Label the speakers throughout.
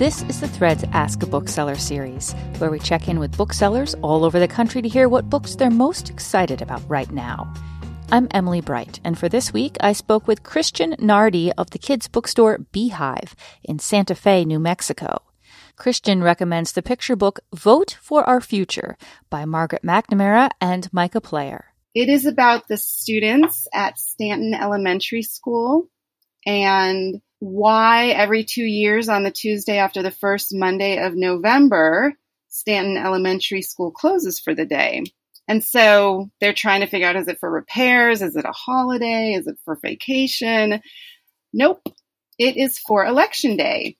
Speaker 1: This is the Threads Ask a Bookseller series, where we check in with booksellers all over the country to hear what books they're most excited about right now. I'm Emily Bright, and for this week, I spoke with Christian Nardi of the kids' bookstore Beehive in Santa Fe, New Mexico. Christian recommends the picture book Vote for Our Future by Margaret McNamara and Micah Player.
Speaker 2: It is about the students at Stanton Elementary School and why every two years on the Tuesday after the first Monday of November, Stanton Elementary School closes for the day. And so they're trying to figure out is it for repairs? Is it a holiday? Is it for vacation? Nope. It is for election day.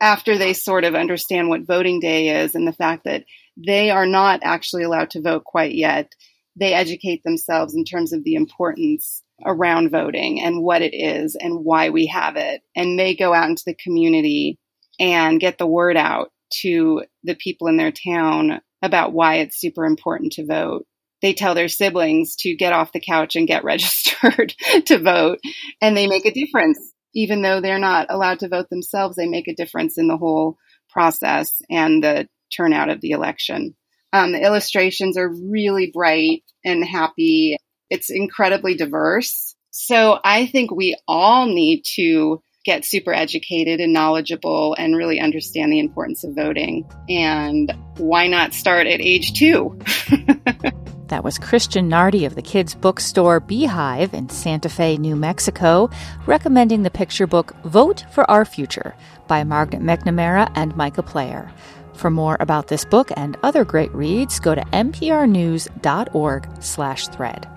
Speaker 2: After they sort of understand what voting day is and the fact that they are not actually allowed to vote quite yet, they educate themselves in terms of the importance around voting and what it is and why we have it. And they go out into the community and get the word out to the people in their town about why it's super important to vote they tell their siblings to get off the couch and get registered to vote. And they make a difference. Even though they're not allowed to vote themselves, they make a difference in the whole process and the turnout of the election. Um, the illustrations are really bright and happy. It's incredibly diverse. So I think we all need to get super educated and knowledgeable and really understand the importance of voting. And why not start at age two?
Speaker 1: That was Christian Nardi of the kids' bookstore Beehive in Santa Fe, New Mexico, recommending the picture book Vote for Our Future by Margaret McNamara and Micah Player. For more about this book and other great reads, go to mprnews.org slash thread.